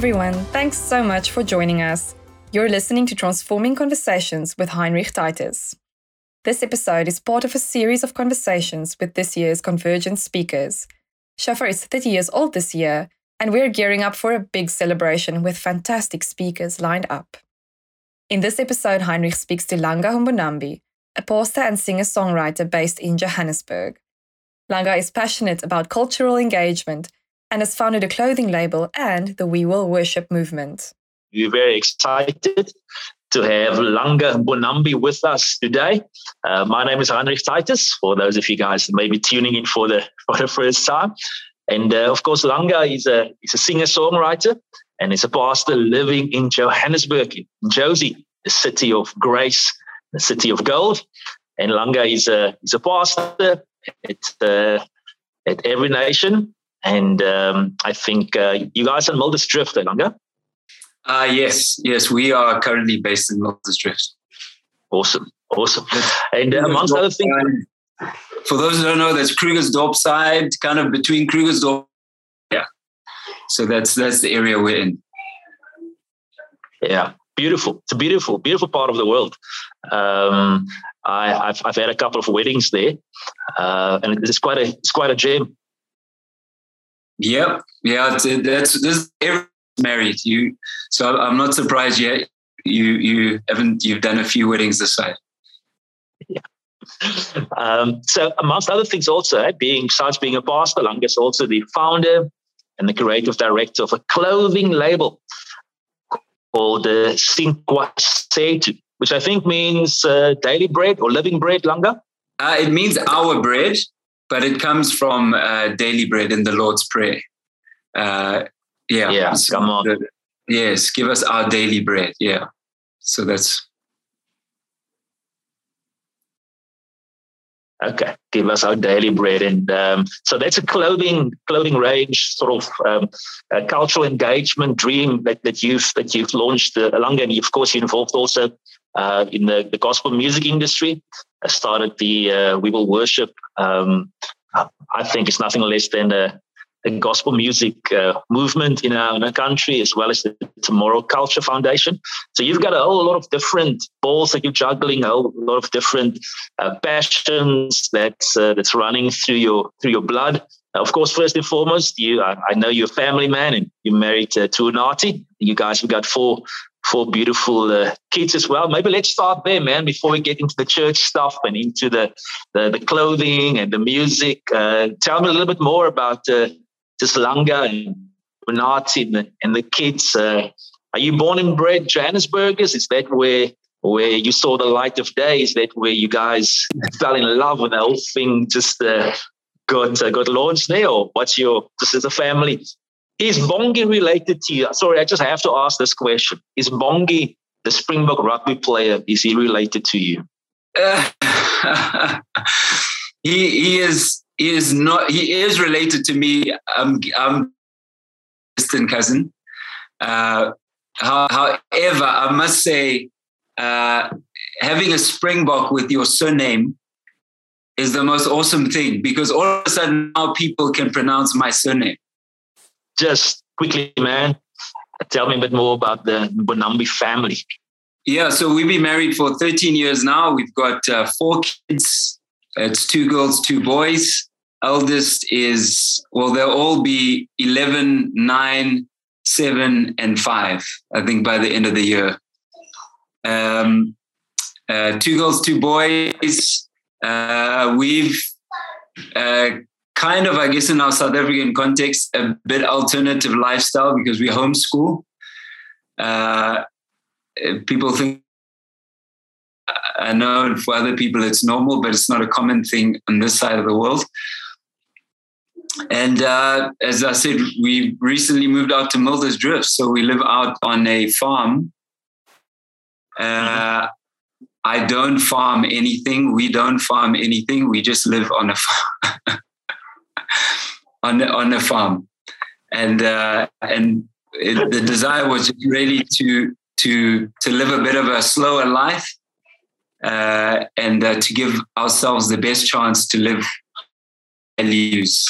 everyone, thanks so much for joining us. You're listening to Transforming Conversations with Heinrich Titus. This episode is part of a series of conversations with this year's Convergence speakers. Shofar is 30 years old this year, and we're gearing up for a big celebration with fantastic speakers lined up. In this episode, Heinrich speaks to Langa Mbonambi, a pastor and singer songwriter based in Johannesburg. Langa is passionate about cultural engagement and has founded a clothing label and the We Will Worship movement. We're very excited to have Langa Mbonambi with us today. Uh, my name is Heinrich Titus, for those of you guys that may be tuning in for the, for the first time. And uh, of course, Langa is a, is a singer songwriter and is a pastor living in Johannesburg, in Jozi, the city of grace, the city of gold. And Langa is a, is a pastor at, uh, at Every Nation. And um, I think uh, you guys are Muldersdrift, Langa. Uh, yes, yes, we are currently based in Muldersdrift. Awesome, awesome. And uh, amongst other things, for those who don't know, that's Krugersdorp side, kind of between Kruger's Krugersdorp. Yeah, so that's that's the area we're in. Yeah, beautiful. It's a beautiful, beautiful part of the world. Um, I, have I've had a couple of weddings there, uh, and it's quite a it's quite a gem. Yep, yeah, it's, that's this married. You, so I'm not surprised yet. You you haven't you've done a few weddings this side. Yeah. Um, so amongst other things, also eh, being besides being a pastor, Lang is also the founder and the creative director of a clothing label called uh, Sinkwa which I think means uh, daily bread or living bread, Langa. Uh, it means our bread, but it comes from uh, daily bread in the Lord's Prayer. Uh, yeah. Yeah. So come on. The, yes. Give us our daily bread. Yeah. So that's. Okay, give us our daily bread, and um, so that's a clothing clothing range, sort of um, a cultural engagement dream that, that you've that you've launched uh, along, and of course you're involved also uh, in the, the gospel music industry. I started the uh, We Will Worship. Um, I think it's nothing less than a, the gospel music uh, movement in our, in our country, as well as the Tomorrow Culture Foundation. So you've got a whole lot of different balls that you're juggling, a whole lot of different uh, passions that's uh, that's running through your through your blood. of course, first and foremost, you I, I, know you're a family man and you're married to, to Unati. You guys have got four four beautiful uh, kids as well. Maybe let's start there, man, before we get into the church stuff and into the the, the clothing and the music. Uh, tell me a little bit more about uh, Langa and and the, and the kids. Uh, are you born and bred Johannesburgers? Is that where where you saw the light of day? Is that where you guys fell in love with the whole thing? Just uh, got uh, got launched there, or what's your this is a family? Is Bongi related to you? Sorry, I just have to ask this question. Is Bongi the Springbok rugby player? Is he related to you? Uh, he he is he is not he is related to me i'm i'm distant cousin uh, how, however i must say uh, having a springbok with your surname is the most awesome thing because all of a sudden now people can pronounce my surname just quickly man tell me a bit more about the Mbonambi family yeah so we've been married for 13 years now we've got uh, four kids it's two girls two boys eldest is, well, they'll all be 11, 9, 7, and 5, I think, by the end of the year. Um, uh, two girls, two boys. Uh, we've uh, kind of, I guess, in our South African context, a bit alternative lifestyle because we homeschool. Uh, people think I know for other people it's normal, but it's not a common thing on this side of the world. And uh, as I said, we recently moved out to Muldersdrift. So we live out on a farm. Uh. I don't farm anything. We don't farm anything. We just live on a farm. On, on a farm. And, uh, and it, the desire was really to, to, to live a bit of a slower life uh, and uh, to give ourselves the best chance to live values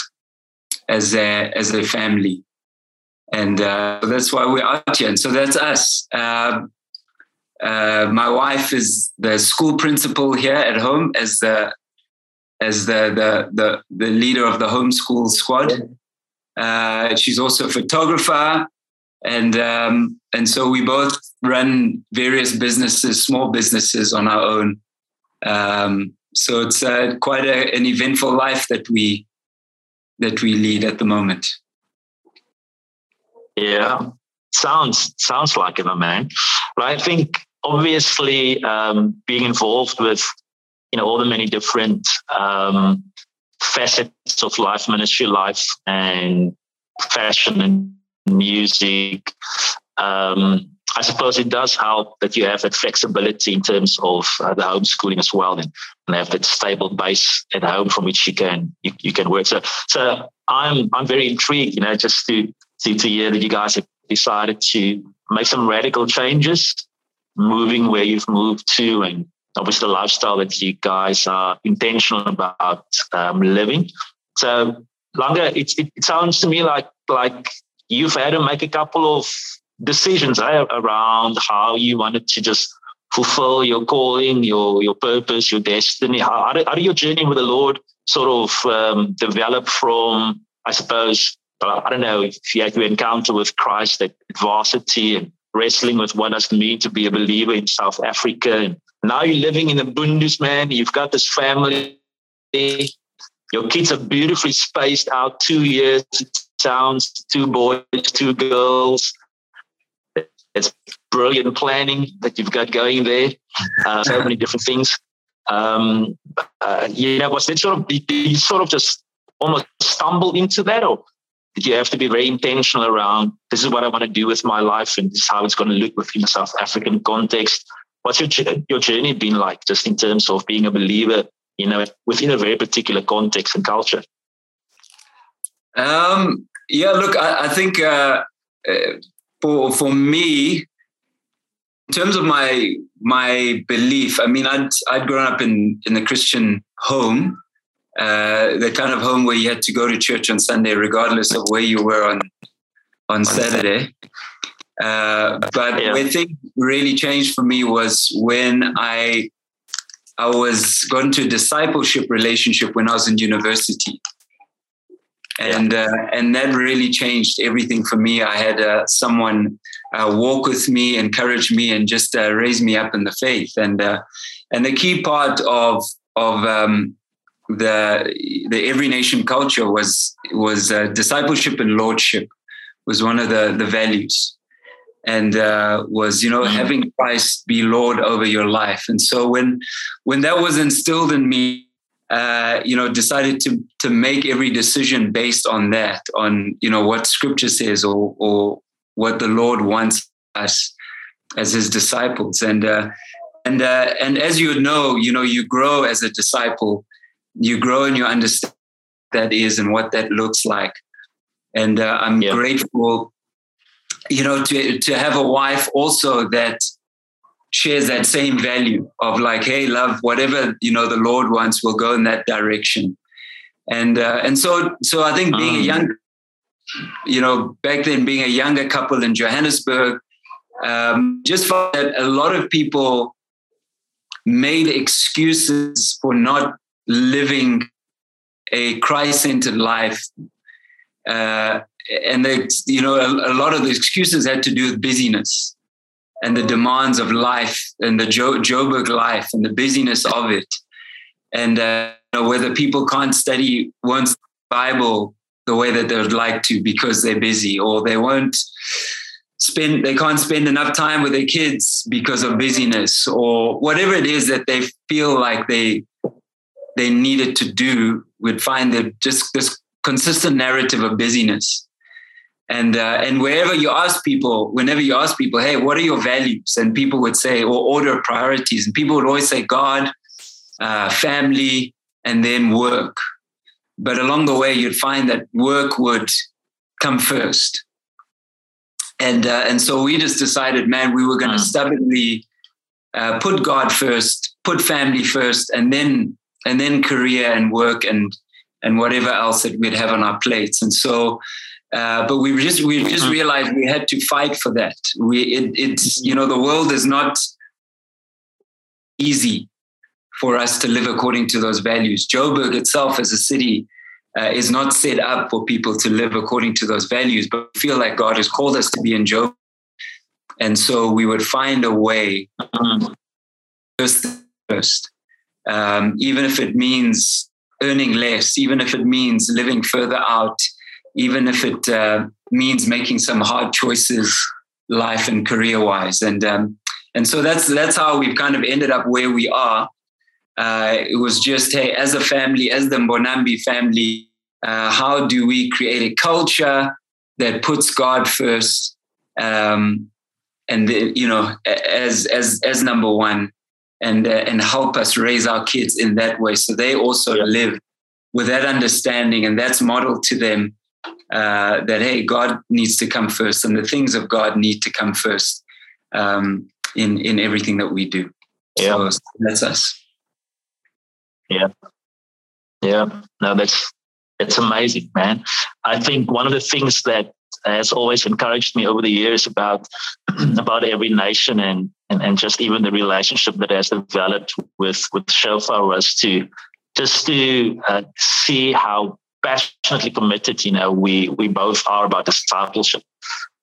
as a as a family. and uh, that's why we're out here. And so that's us. Uh, uh, my wife is the school principal here at home as the as the the the, the leader of the homeschool squad. Uh, she's also a photographer, and um, and so we both run various businesses, small businesses on our own. Um, so it's uh, quite a, an eventful life that we that we lead at the moment. Yeah, sounds sounds like it, man. But I think obviously um, being involved with you know all the many different um, facets of life, ministry life, and fashion and music. Um, I suppose it does help that you have that flexibility in terms of uh, the homeschooling as well, and, and have that stable base at home from which you can you, you can work. So, so I'm I'm very intrigued, you know, just to to, to hear that you guys have decided to make some radical changes, moving where you've moved to, and obviously the lifestyle that you guys are intentional about um, living. So, Langa, it, it, it sounds to me like like you've had to make a couple of decisions eh, around how you wanted to just fulfill your calling, your your purpose, your destiny. How, how, did, how did your journey with the Lord sort of um, develop from, I suppose, I don't know, if you had to encounter with Christ at varsity and wrestling with what does it mean to be a believer in South Africa. And now you're living in the Bundus, man. You've got this family. Your kids are beautifully spaced out two years. Sounds two boys, two girls. It's brilliant planning that you've got going there. Uh, so many different things. Um, uh, you know, was it sort of you sort of just almost stumble into that, or did you have to be very intentional around this is what I want to do with my life, and this is how it's going to look within a South African context? What's your your journey been like, just in terms of being a believer, you know, within a very particular context and culture? Um, yeah, look, I, I think uh, uh for for me, in terms of my my belief, I mean, I'd I'd grown up in in a Christian home, uh, the kind of home where you had to go to church on Sunday, regardless of where you were on on Saturday. Uh, but yeah. where things really changed for me was when I I was going to a discipleship relationship when I was in university and uh, and that really changed everything for me. I had uh, someone uh, walk with me, encourage me, and just uh, raise me up in the faith. And uh, and the key part of of um, the the every nation culture was was uh, discipleship and lordship was one of the the values and uh, was you know mm-hmm. having Christ be Lord over your life. And so when when that was instilled in me, uh, you know, decided to to make every decision based on that, on you know what Scripture says or or what the Lord wants us as His disciples, and uh, and uh, and as you would know, you know, you grow as a disciple, you grow and you understand that is and what that looks like, and uh, I'm yeah. grateful, you know, to to have a wife also that shares that same value of like, hey, love, whatever you know the Lord wants, will go in that direction. And uh, and so so I think being um. a young, you know, back then being a younger couple in Johannesburg, um, just felt that a lot of people made excuses for not living a Christ-centered life. Uh, and they, you know, a, a lot of the excuses had to do with busyness and the demands of life and the jo- Joburg life and the busyness of it. And uh, you know, whether people can't study, won't Bible the way that they would like to because they're busy, or they won't spend, they can't spend enough time with their kids because of busyness, or whatever it is that they feel like they they needed to do, would find that just this consistent narrative of busyness and uh, and wherever you ask people, whenever you ask people, hey, what are your values? And people would say, or order of priorities, and people would always say God, uh, family, and then work. But along the way, you'd find that work would come first. And uh, and so we just decided, man, we were going to mm. stubbornly uh, put God first, put family first, and then and then career and work and and whatever else that we'd have on our plates. And so Uh, but we just we just mm. realized we had to fight for that. We it, it's you know the world is not easy for us to live according to those values. Joburg itself as a city uh, is not set up for people to live according to those values, but we feel like God has called us to be in Joburg. And so we would find a way first, first um, even if it means earning less, even if it means living further out, even if it uh, means making some hard choices life and career wise. And, um, and so that's, that's how we've kind of ended up where we are. Uh, it was just, hey, as a family, as the Mbonambi family, uh, how do we create a culture that puts God first, um, and the, you know, as as as number one, and uh, and help us raise our kids in that way, so they also live with that understanding, and that's modeled to them uh, that hey, God needs to come first, and the things of God need to come first um, in in everything that we do. Yeah, so that's us. Yeah. Yeah. No, that's it's amazing, man. I think one of the things that has always encouraged me over the years about about every nation and, and and just even the relationship that has developed with with Shofar was to just to uh, see how passionately committed you know we we both are about discipleship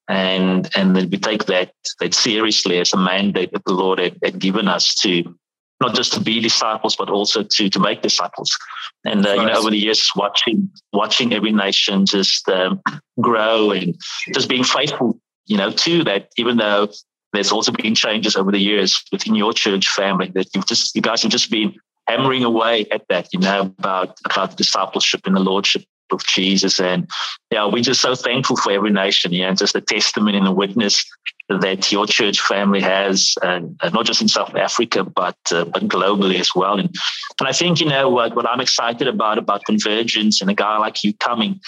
and and that we take that that seriously as a mandate that the Lord had, had given us to not just to be disciples, but also to to make disciples. And uh, you know, over the years, watching watching every nation just um, grow and just being faithful, you know, to that. Even though there's also been changes over the years within your church family, that you've just you guys have just been hammering away at that, you know, about about discipleship and the lordship of Jesus. And yeah, we're just so thankful for every nation, yeah, and just the testimony and the witness that your church family has, and not just in South Africa, but uh, but globally as well. And and I think you know what what I'm excited about about convergence and a guy like you coming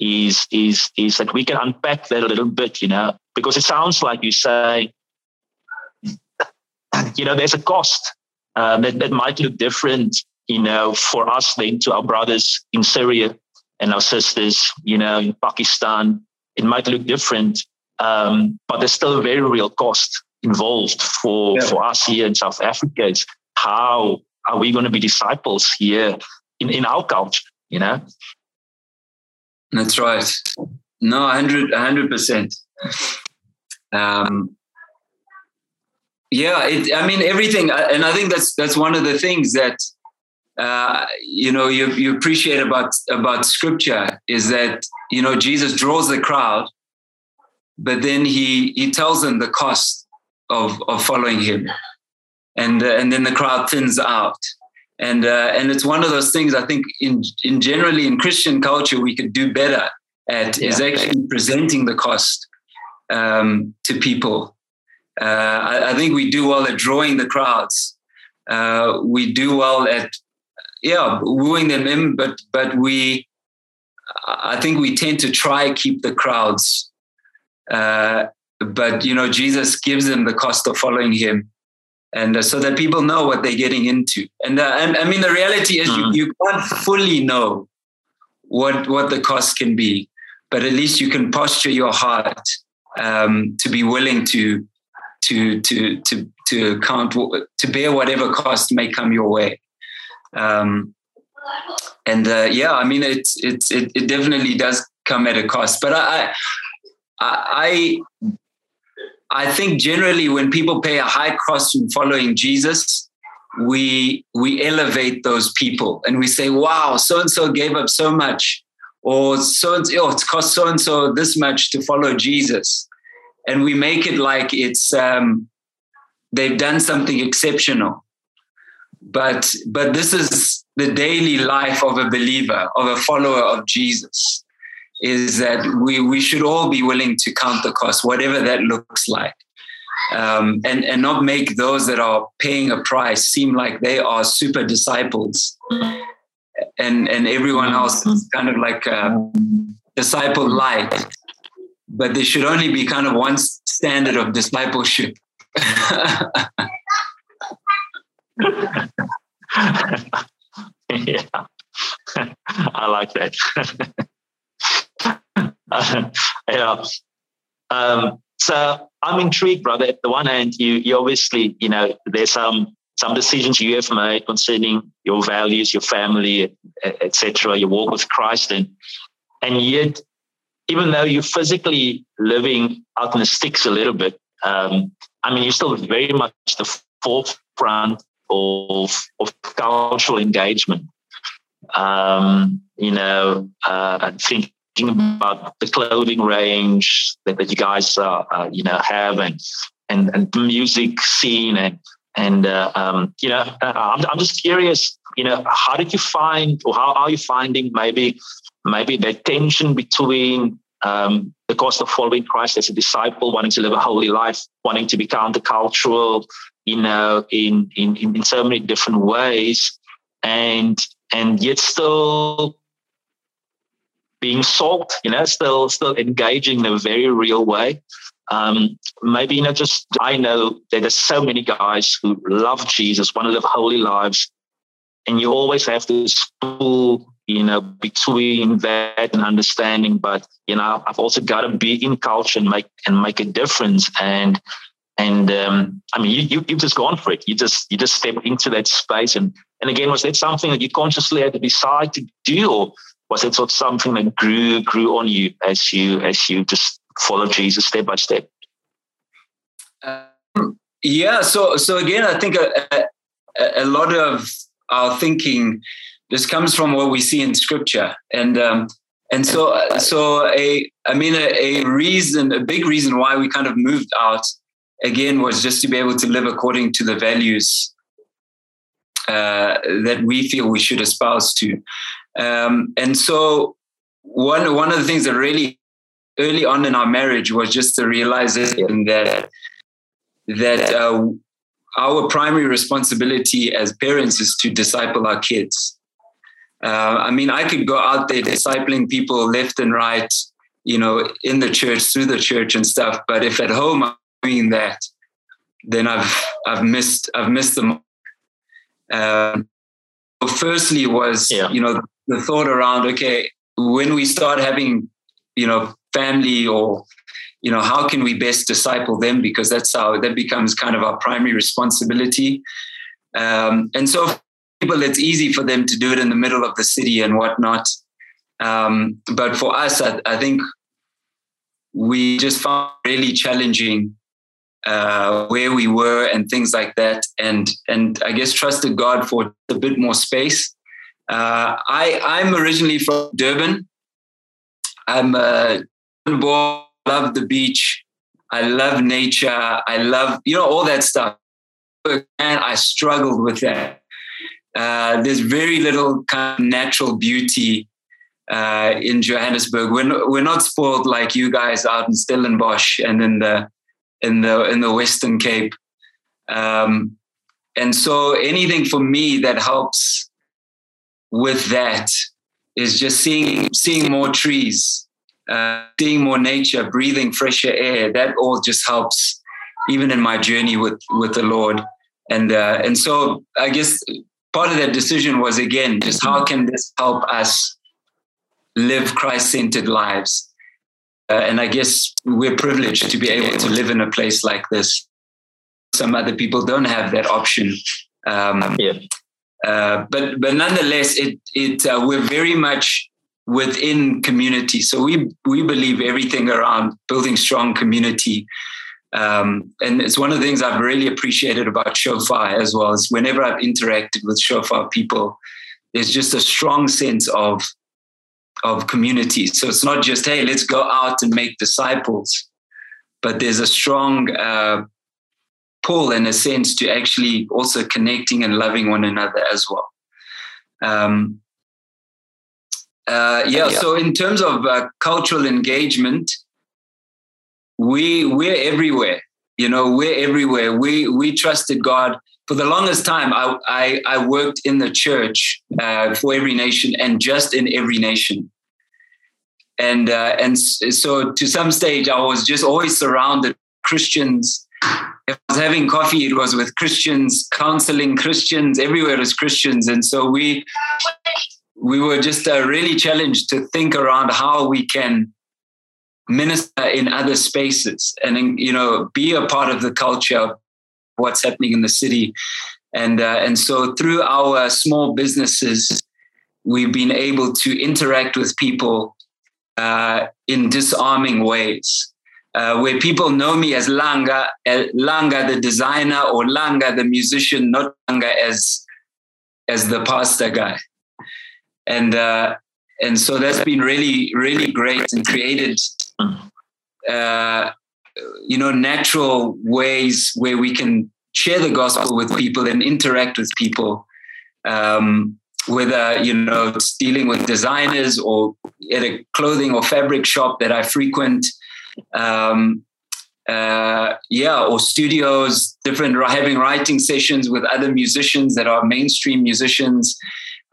is is is that we can unpack that a little bit, you know, because it sounds like you say, you know, there's a cost uh, that that might look different, you know, for us than to our brothers in Syria and our sisters, you know, in Pakistan. It might look different, um, but there's still a very real cost involved for, yeah. for us here in South Africa. It's how are we going to be disciples here in, in our culture, you know? That's right. No, 100, 100%. Um, yeah, it, I mean, everything. And I think that's, that's one of the things that, uh, you know, you, you appreciate about, about scripture is that, you know, Jesus draws the crowd but then he he tells them the cost of of following him, and uh, and then the crowd thins out, and uh, and it's one of those things I think in in generally in Christian culture we could do better at yeah. is actually presenting the cost um, to people. Uh, I, I, think we do well at drawing the crowds. Uh, we do well at yeah wooing them in, but but we I think we tend to try keep the crowds uh, but you know, Jesus gives them the cost of following Him, and uh, so that people know what they're getting into. And, uh, and I mean, the reality is, mm-hmm. you, you can't fully know what what the cost can be, but at least you can posture your heart um, to be willing to to to to to count to bear whatever cost may come your way. Um, and uh, yeah, I mean, it's it's it, it definitely does come at a cost. But I I I think generally when people pay a high cost in following Jesus, we we elevate those people and we say, "Wow, so and so gave up so much," or "So and oh, it's cost so and so this much to follow Jesus," and we make it like it's um, they've done something exceptional. But but this is the daily life of a believer, of a follower of Jesus is that we, we should all be willing to count the cost, whatever that looks like. Um, and, and not make those that are paying a price seem like they are super disciples and, and everyone else is kind of like a disciple light. But there should only be kind of one standard of discipleship. yeah, I like that. Uh, so I'm intrigued, brother. At the one hand, you you obviously, you know, there's some some decisions you have made concerning your values, your family, etc., your walk with Christ, and and yet, even though you're physically living out in the sticks a little bit, um, I mean, you're still very much the forefront of of cultural engagement. Um, you know, uh, think about the clothing range that, that you guys uh, uh, you know have and and and the music scene and and uh, um, you know uh, I'm, I'm just curious you know how did you find or how are you finding maybe maybe the tension between um, the cost of following Christ as a disciple, wanting to live a holy life, wanting to be countercultural, you know, in in in so many different ways, and and yet still being salt, you know, still still engaging in a very real way. Um, maybe you know, just I know that there's so many guys who love Jesus, want to live holy lives, and you always have this pull, you know, between that and understanding. But you know, I've also got to be in culture and make and make a difference. And and um, I mean, you, you you've just gone for it. You just you just step into that space. And and again, was that something that you consciously had to decide to do, or was it sort of something that grew grew on you as you as you just followed Jesus step by step? Um, yeah. So so again, I think a, a, a, lot of our thinking just comes from what we see in Scripture, and um, and so so a I mean a, a reason, a big reason why we kind of moved out again was just to be able to live according to the values uh, that we feel we should espouse to. Um, and so one one of the things that really early on in our marriage was just the realization that that uh, our primary responsibility as parents is to disciple our kids. Uh, I mean, I could go out there discipling people left and right, you know, in the church, through the church and stuff. But if at home I'm doing that, then I've I've missed I've missed them. Um, firstly, was yeah. you know the thought around okay when we start having you know family or you know how can we best disciple them because that's how that becomes kind of our primary responsibility um, and so people it's easy for them to do it in the middle of the city and whatnot um, but for us I, I, think we just found really challenging uh, where we were and things like that and and i guess trusted god for a bit more space uh, I, I'm originally from Durban. I'm a boy, love the beach. I love nature. I love, you know, all that stuff. And I struggled with that. Uh, there's very little kind of natural beauty uh, in Johannesburg. We're, we're not spoiled like you guys out in Stellenbosch and in the in the in the Western Cape. Um, and so anything for me that helps with that is just seeing seeing more trees, uh, seeing more nature, breathing fresher air. That all just helps, even in my journey with with the Lord. And uh, and so I guess part of that decision was again just how can this help us live Christ centered lives. Uh, and I guess we're privileged to be able to live in a place like this. Some other people don't have that option. Um, yeah. Uh, but but nonetheless, it it uh, we're very much within community. So we we believe everything around building strong community. Um, and it's one of the things I've really appreciated about Shofar as well. Is whenever I've interacted with Shofar people, there's just a strong sense of of community. So it's not just hey, let's go out and make disciples, but there's a strong uh, pull in a sense to actually also connecting and loving one another as well. Um, uh, yeah, yeah, So in terms of uh, cultural engagement, we we're everywhere. You know, we're everywhere. We we trusted God for the longest time. I I, I worked in the church uh, for every nation and just in every nation. And uh, and so to some stage, I was just always surrounded Christians if I was having coffee, it was with Christians, counseling Christians, everywhere is Christians. And so we we were just uh, really challenged to think around how we can minister in other spaces and you know be a part of the culture what's happening in the city. And uh, and so through our small businesses we've been able to interact with people uh, in disarming ways uh, where people know me as Langa, uh, Langa the designer, or Langa the musician, not Langa as as the pastor guy, and uh, and so that's been really really great and created, uh, you know, natural ways where we can share the gospel with people and interact with people. Um, whether you know it's dealing with designers or at a clothing or fabric shop that I frequent, um, uh, yeah, or studios, different having writing sessions with other musicians that are mainstream musicians.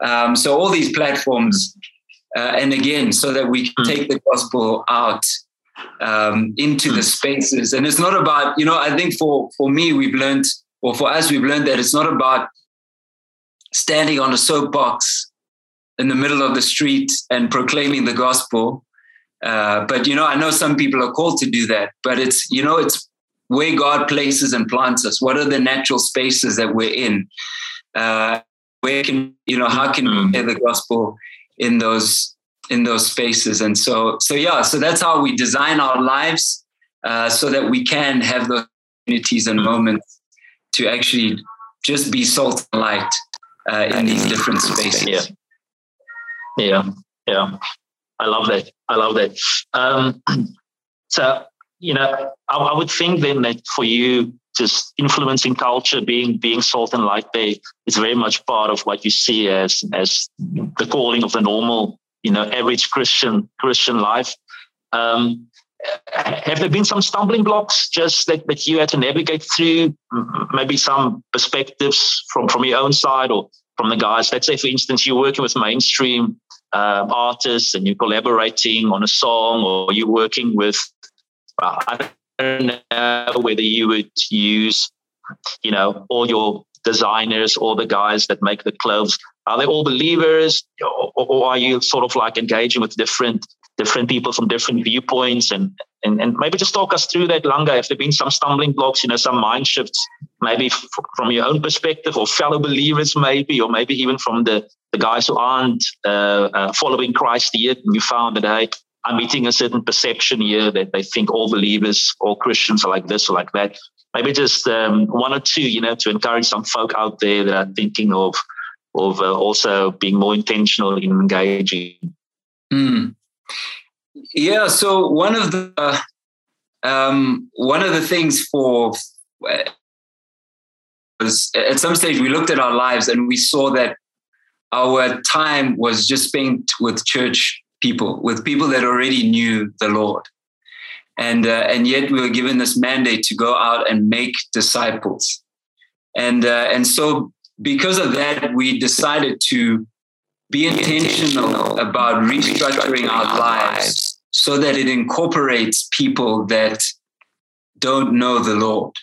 Um, so all these platforms, uh, and again, so that we can hmm. take the gospel out um, into the hmm. spaces. And it's not about, you know, I think for for me, we've learned, or for us, we've learned that it's not about standing on a soapbox in the middle of the street and proclaiming the gospel. Uh, but you know, I know some people are called to do that, but it's you know, it's where God places and plants us. What are the natural spaces that we're in? Uh, where can you know? How can we hear the gospel in those in those spaces? And so, so yeah, so that's how we design our lives uh, so that we can have those opportunities and moments to actually just be salt and light uh, in these different spaces. Yeah. Yeah. Yeah. I love that. I love that. Um, so, you know, I, I, would think then that for you, just influencing culture, being being salt and light there is very much part of what you see as as the calling of the normal, you know, average Christian Christian life. Um, have there been some stumbling blocks just that, that you had to navigate through? Maybe some perspectives from from your own side or from the guys. Let's say, for instance, you're working with mainstream um, artists and you're collaborating on a song or you're working with, uh, I know whether you would use, you know, all your designers, all the guys that make the clothes. Are they all believers or, or are you sort of like engaging with different different people from different viewpoints and and, and maybe just talk us through that Langa if there been some stumbling blocks you know some mind shifts maybe f- from your own perspective or fellow believers maybe or maybe even from the the guys who aren't uh, uh, following Christ yet and you found that hey I'm meeting a certain perception here that they think all believers all Christians are like this or like that maybe just um, one or two you know to encourage some folk out there that are thinking of of uh, also being more intentional in engaging mm. Yeah. So one of the um, one of the things for was at some stage we looked at our lives and we saw that our time was just spent with church people, with people that already knew the Lord, and uh, and yet we were given this mandate to go out and make disciples, and uh, and so because of that we decided to be intentional about restructuring our lives so that it incorporates people that don't know the Lord.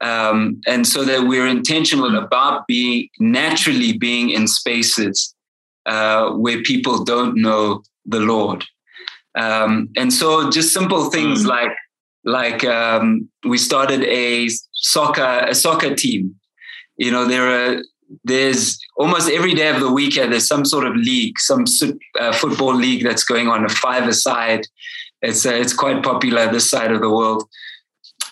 Um, and so that we're intentional about being naturally being in spaces uh, where people don't know the Lord. Um, and so just simple things mm. like like um, we started a soccer a soccer team. You know, there are there's almost every day of the week there's some sort of league, some uh, football league that's going on a five-a-side. It's uh, it's quite popular this side of the world,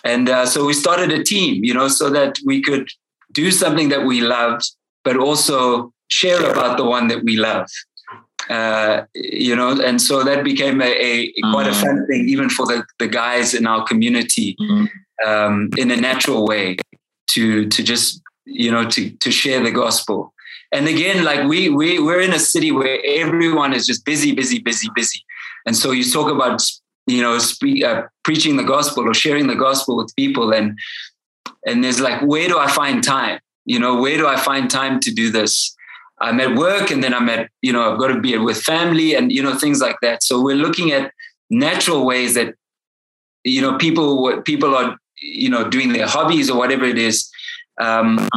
and uh, so we started a team, you know, so that we could do something that we loved, but also share about the one that we love. Uh, you know, and so that became a, a quite mm-hmm. a fun thing, even for the, the guys in our community, mm-hmm. um, in a natural way, to to just you know, to to share the gospel. And again, like we we we're in a city where everyone is just busy, busy, busy, busy. And so you talk about you know speak, uh, preaching the gospel or sharing the gospel with people, and and there's like, where do I find time? You know, where do I find time to do this? I'm at work, and then I'm at you know I've got to be with family, and you know things like that. So we're looking at natural ways that you know people people are you know doing their hobbies or whatever it is um,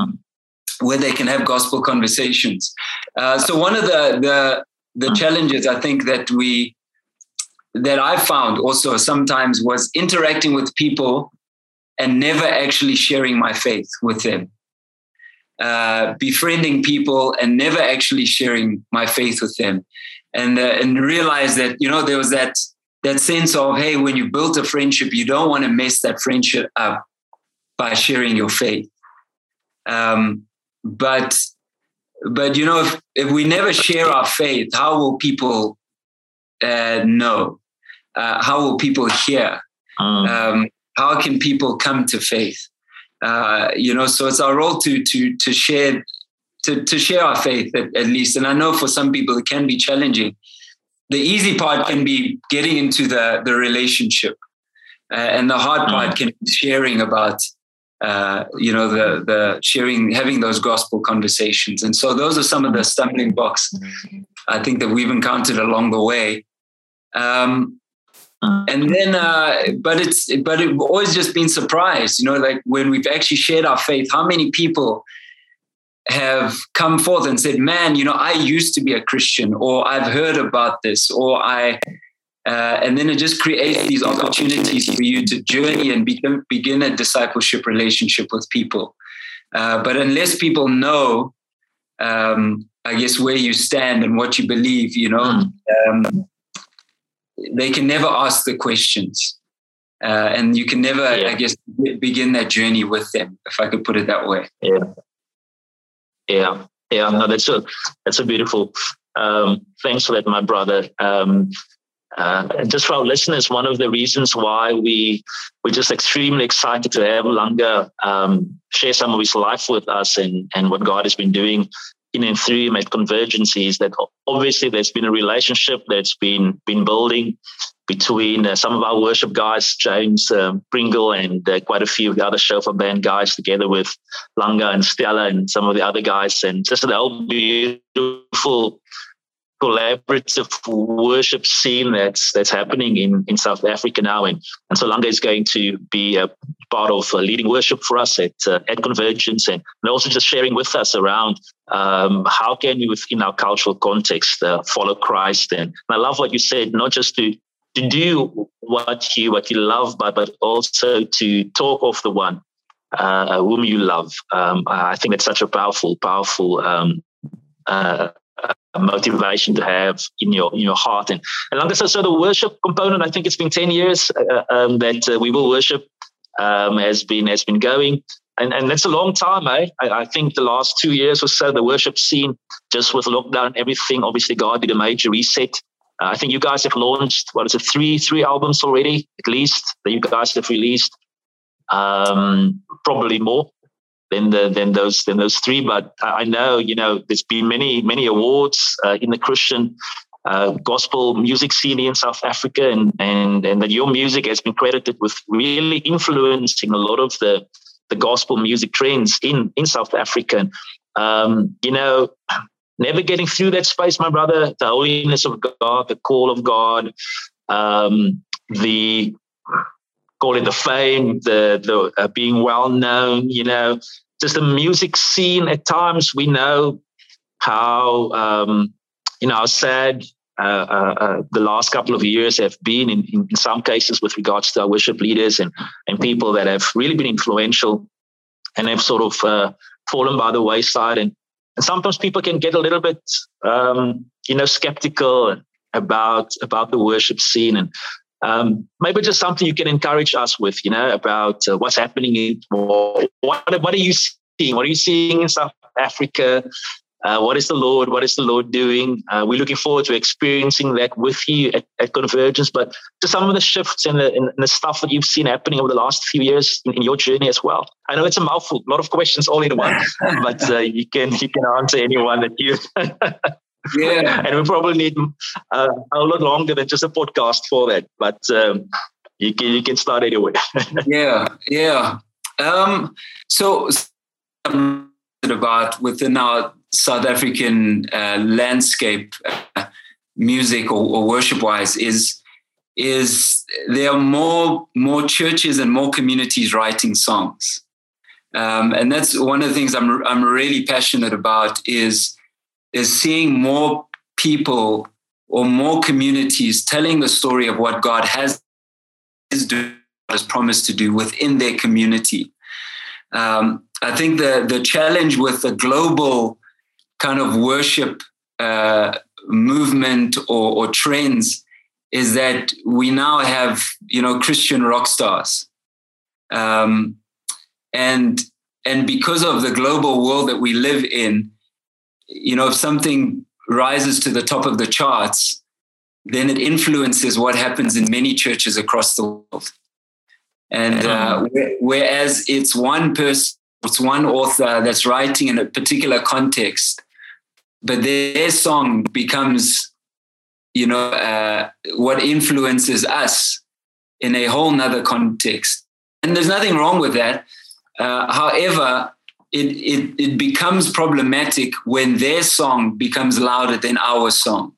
where they can have gospel conversations. Uh, so one of the the the challenges I think that we that I found also sometimes was interacting with people and never actually sharing my faith with them. Uh, befriending people and never actually sharing my faith with them, and uh, and realize that you know there was that that sense of hey, when you build a friendship, you don't want to mess that friendship up by sharing your faith. Um, but but you know if, if we never share our faith, how will people uh, know? Uh, how will people hear? Mm. Um, how can people come to faith? Uh, you know, so it's our role to to to share to to share our faith at, at, least. And I know for some people it can be challenging. The easy part can be getting into the the relationship, uh, and the hard part mm. can be sharing about. Uh, you know the the sharing having those gospel conversations and so those are some of the stumbling blocks i think that we've encountered along the way um, and then uh, but it's but it always just been surprised you know like when we've actually shared our faith how many people have come forth and said man you know i used to be a christian or i've heard about this or i uh, and then it just creates these opportunities for you to journey and begin, begin a discipleship relationship with people uh, but unless people know um, i guess where you stand and what you believe you know hmm. um, they can never ask the questions. Uh, and you can never, yeah. I guess, begin that journey with them, if I could put it that way. Yeah, yeah, yeah. No, that's a that's a beautiful. Um, thanks for that, my brother. Um, uh, and just for our listeners, one of the reasons why we we're just extremely excited to have Langa um, share some of his life with us and and what God has been doing in him at Convergencies that obviously there's been a relationship that's been been building between uh, some of our worship guys, James um, Pringle, and uh, quite a few of the other Shofar band guys, together with Langa and Stella and some of the other guys, and just an whole beautiful collaborative worship scene that's that's happening in, in South Africa now. And, and so Langa is going to be a part of leading worship for us at, uh, at Convergence and, and also just sharing with us around um, how can we, within our cultural context, uh, follow Christ. And, and I love what you said, not just to to do what you what you love, but but also to talk of the one uh, whom you love. Um, I think that's such a powerful, powerful um, uh, motivation to have in your in your heart. And, and like I said, so the worship component, I think it's been 10 years uh, um, that uh, we will worship um, has been has been going. And, and that's a long time, eh? I, I, think the last two years or so, the worship scene, just with lockdown and everything, obviously God did a major reset. Uh, I think you guys have launched, what is it, three three albums already, at least, that you guys have released. Um, probably more than the, than those than those three. But I know you know there's been many many awards uh, in the Christian uh, gospel music scene in South Africa, and and and that your music has been credited with really influencing a lot of the the gospel music trends in in South Africa. Um, you know, never getting through that space, my brother. The holiness of God, the call of God, um, the call it the fame, the the uh, being well known. You know, just the music scene. At times, we know how um, you know how sad uh, uh, uh, the last couple of years have been in, in, some cases with regards to our worship leaders and, and people that have really been influential and have sort of uh, fallen by the wayside. And, and sometimes people can get a little bit, um, you know, skeptical about about the worship scene. And um, maybe just something you can encourage us with, you know, about uh, what's happening in what, what are you seeing? What are you seeing in South Africa? Uh, what is the Lord? What is the Lord doing? Uh, we're looking forward to experiencing that with you at, at Convergence. But to some of the shifts and the, and the, stuff that you've seen happening over the last few years in, in, your journey as well. I know it's a mouthful, a lot of questions all in one, but uh, you can you can answer anyone that you yeah. and we probably need uh, a lot longer than just a podcast for that. But um, you can you can start anyway. yeah, yeah. Um, so about within our South African uh, landscape, uh, music or, or worship wise, is is there are more more churches and more communities writing songs, um, and that's one of the things I'm I'm really passionate about is is seeing more people or more communities telling the story of what God has is doing, has promised to do within their community. Um, I think the the challenge with the global kind of worship uh, movement or, or trends is that we now have you know Christian rock stars, um, and and because of the global world that we live in, you know, if something rises to the top of the charts, then it influences what happens in many churches across the world. And uh, whereas it's one person, it's one author that's writing in a particular context, but their song becomes, you know, uh, what influences us in a whole nother context. And there's nothing wrong with that. Uh, however, it, it, it becomes problematic when their song becomes louder than our song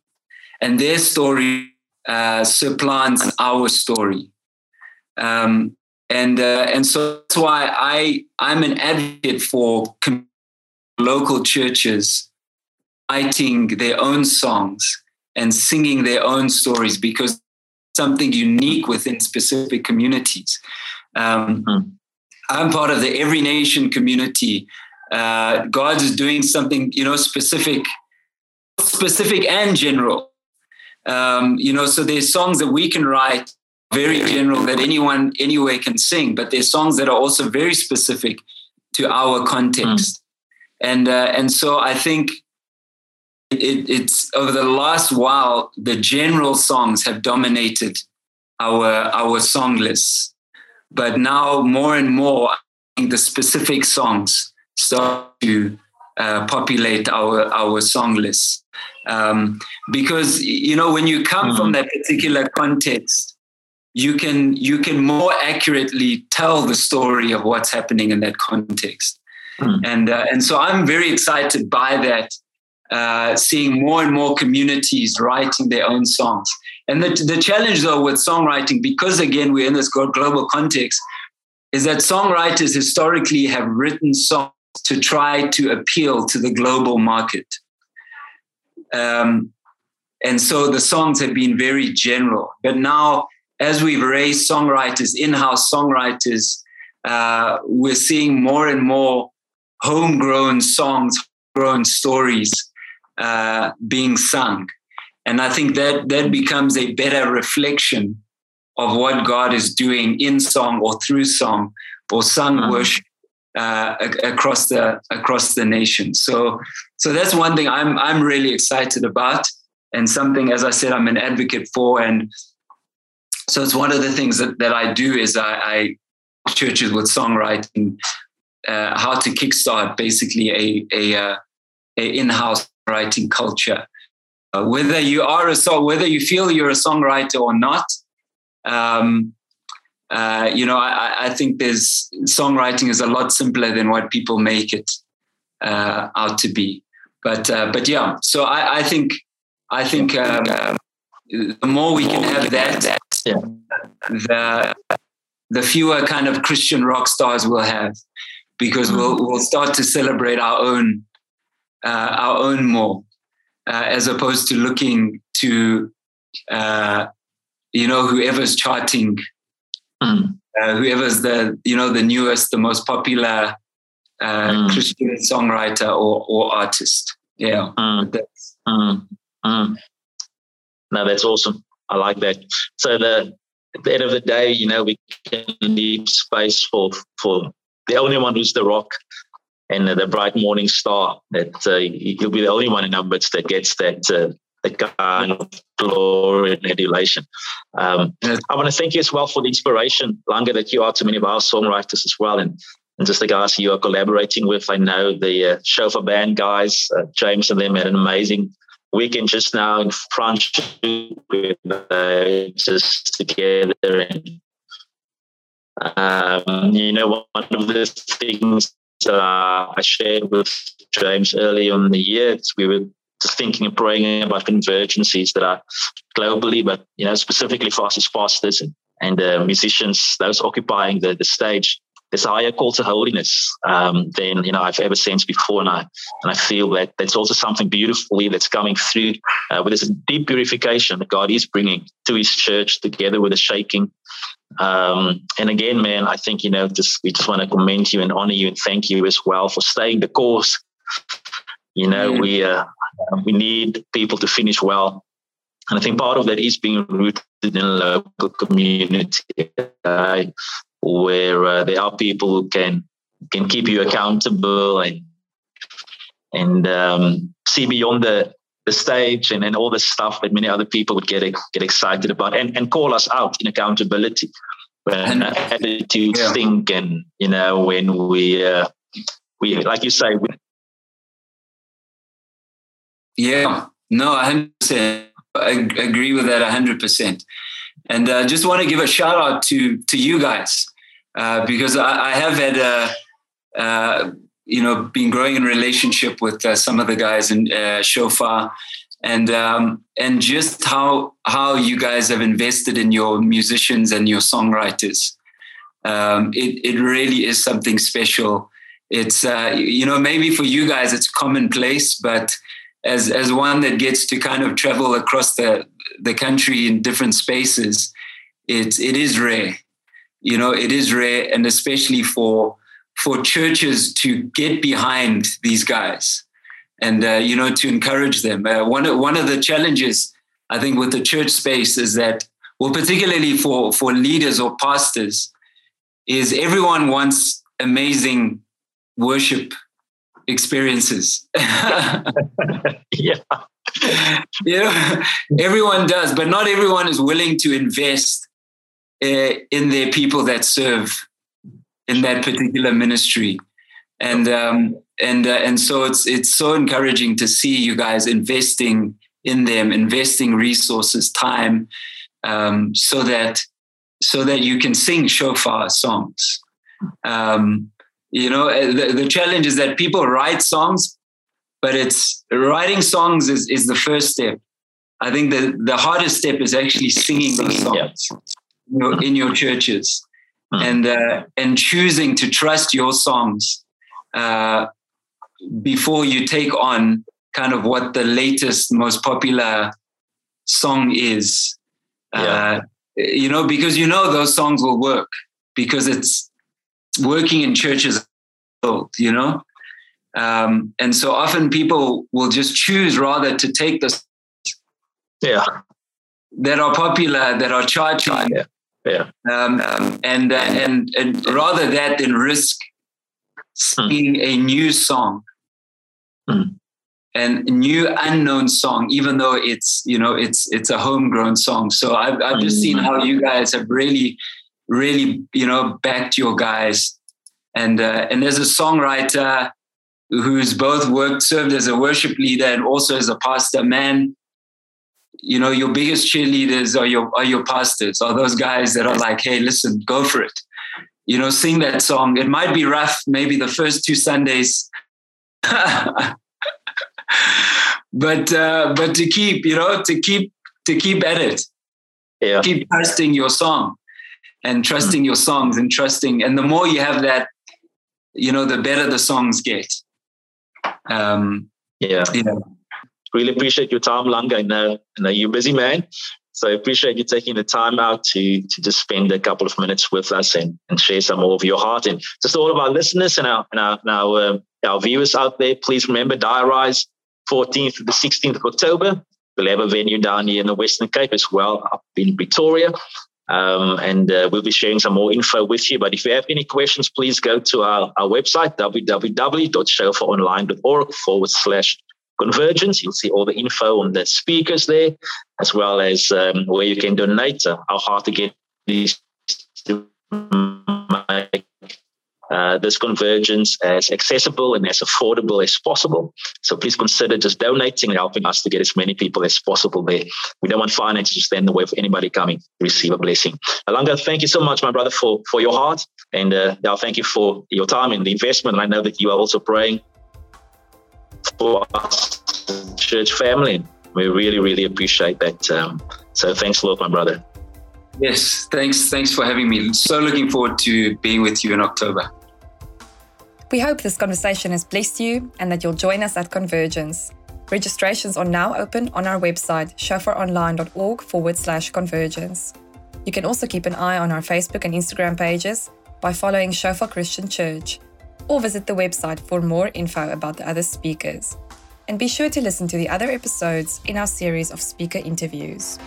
and their story uh, supplants our story. Um, and uh, and so that's why I I'm an advocate for local churches writing their own songs and singing their own stories because something unique within specific communities. Um, mm. I'm part of the Every Nation community. Uh, God is doing something, you know, specific, specific and general. Um, you know, so there's songs that we can write very general that anyone anywhere can sing, but there's songs that are also very specific to our context. Mm. And uh, and so I think it, it's over the last while the general songs have dominated our our song lists, but now more and more the specific songs start to uh, populate our our song lists um, because you know when you come mm-hmm. from that particular context you can you can more accurately tell the story of what's happening in that context mm-hmm. and uh, and so i'm very excited by that uh, seeing more and more communities writing their own songs and the, the challenge though with songwriting because again we're in this global context is that songwriters historically have written songs to try to appeal to the global market um, and so the songs have been very general. But now, as we've raised songwriters, in house songwriters, uh, we're seeing more and more homegrown songs, homegrown stories uh, being sung. And I think that that becomes a better reflection of what God is doing in song or through song or sung mm-hmm. worship uh, across the across the nation. So so that's one thing I'm I'm really excited about, and something as I said I'm an advocate for. And so it's one of the things that, that I do is I, I churches with songwriting, uh, how to kickstart basically a a, uh, a in-house writing culture. Uh, whether you are a song, whether you feel you're a songwriter or not, um, uh, you know, I, I, think there's songwriting is a lot simpler than what people make it uh, out to be. But uh, but yeah, so I, I think I think um, the more we can have that, the the fewer kind of Christian rock stars we'll have, because we'll we'll start to celebrate our own uh, our own more, uh, as opposed to looking to you know whoever's charting Mm. Uh, whoever's the you know the newest, the most popular uh, mm. Christian songwriter or, or artist. Yeah. Mm. That's, mm. Mm. no, that's awesome. I like that. So the at the end of the day, you know, we can leave space for for the only one who's the rock and the bright morning star. That uh, he'll be the only one in our midst that gets that uh, that kind of glory and adulation. Um, I want to thank you as well for the inspiration, Langa, that you are to many of our songwriters as well. And, and just the guys you are collaborating with. I know the uh, Shofar Band guys, uh, James and them had an amazing weekend just now in France, just together. And, um, you know, one of the things uh, I shared with James early on in the year, we were just thinking and praying about convergencies that are globally, but you know, specifically for us as pastors and, and uh, musicians, those occupying the, the stage. There's a higher call to holiness um, than you know I've ever sensed before, and I and I feel that that's also something beautifully that's coming through uh, with this deep purification that God is bringing to His church, together with the shaking. Um, and again, man, I think you know just we just want to commend you and honor you and thank you as well for staying the course. You know, mm. we uh, we need people to finish well. And I think part of that is being rooted in local community. Where uh, there are people who can can keep you accountable and and um, see beyond the the stage and, and all the stuff that many other people would get get excited about and, and call us out in accountability. When uh, attitudes yeah. think and you know when we uh, we like you say we, yeah. No 100% I agree with that 100% and I uh, just want to give a shout out to to you guys uh, because I, I, have had a, uh, you know been growing in relationship with uh, some of the guys in uh, Shofar, and um, and just how how you guys have invested in your musicians and your songwriters. Um, it it really is something special. It's uh, you know maybe for you guys it's commonplace, but as as one that gets to kind of travel across the the country in different spaces, it it is rare you know it is rare and especially for for churches to get behind these guys and uh, you know to encourage them. Uh, one of one of the challenges i think with the church space is that well particularly for for leaders or pastors is everyone wants amazing worship experiences. Yeah. You know everyone does but not everyone is willing to invest in their people that serve in that particular ministry. And um, and uh, and so it's it's so encouraging to see you guys investing in them investing resources time um, so that so that you can sing shofar songs. Um, you know uh, the, the challenge is that people write songs but it's writing songs is, is the first step. I think the, the hardest step is actually singing those songs your, in your churches mm. and uh, and choosing to trust your songs uh, before you take on kind of what the latest most popular song is yeah. uh, you know because you know those songs will work because it's working in churches you know um, and so often people will just choose rather to take the yeah that are popular that are charging yeah. Yeah. Um, and, uh, and, and rather that than risk singing hmm. a new song hmm. and new unknown song, even though it's, you know, it's, it's a homegrown song. So I've, I've just seen how you guys have really, really, you know, backed your guys. And, uh, and there's a songwriter who's both worked, served as a worship leader and also as a pastor, man you know your biggest cheerleaders are your are your pastors are those guys that are like hey listen go for it. You know sing that song. It might be rough maybe the first two sundays. But uh, but to keep you know to keep to keep at it. Yeah. Keep trusting your song and trusting your songs and trusting and the more you have that you know the better the songs get. Um yeah. yeah really appreciate your time, Langa. I know, I know you're a busy man. So I appreciate you taking the time out to, to just spend a couple of minutes with us and, and share some more of your heart. And just all of our listeners and our, and our, and our, um, our viewers out there, please remember Diarise 14th to the 16th of October. We'll have a venue down here in the Western Cape as well, up in Pretoria. Um, and uh, we'll be sharing some more info with you. But if you have any questions, please go to our, our website, www.shofaronline.org forward slash Convergence. You'll see all the info on the speakers there, as well as um, where you can donate. Uh, how hard to get these to make uh, this convergence as accessible and as affordable as possible. So please consider just donating and helping us to get as many people as possible there. We don't want finances to stand in the way of anybody coming receive a blessing. Alanga, thank you so much, my brother, for, for your heart. And uh, thank you for your time and the investment. And I know that you are also praying for us, church family. We really, really appreciate that. Um, so thanks a lot, my brother. Yes, thanks. Thanks for having me. So looking forward to being with you in October. We hope this conversation has blessed you and that you'll join us at Convergence. Registrations are now open on our website, shofaronline.org forward slash convergence. You can also keep an eye on our Facebook and Instagram pages by following Shofar Christian Church or visit the website for more info about the other speakers. And be sure to listen to the other episodes in our series of speaker interviews.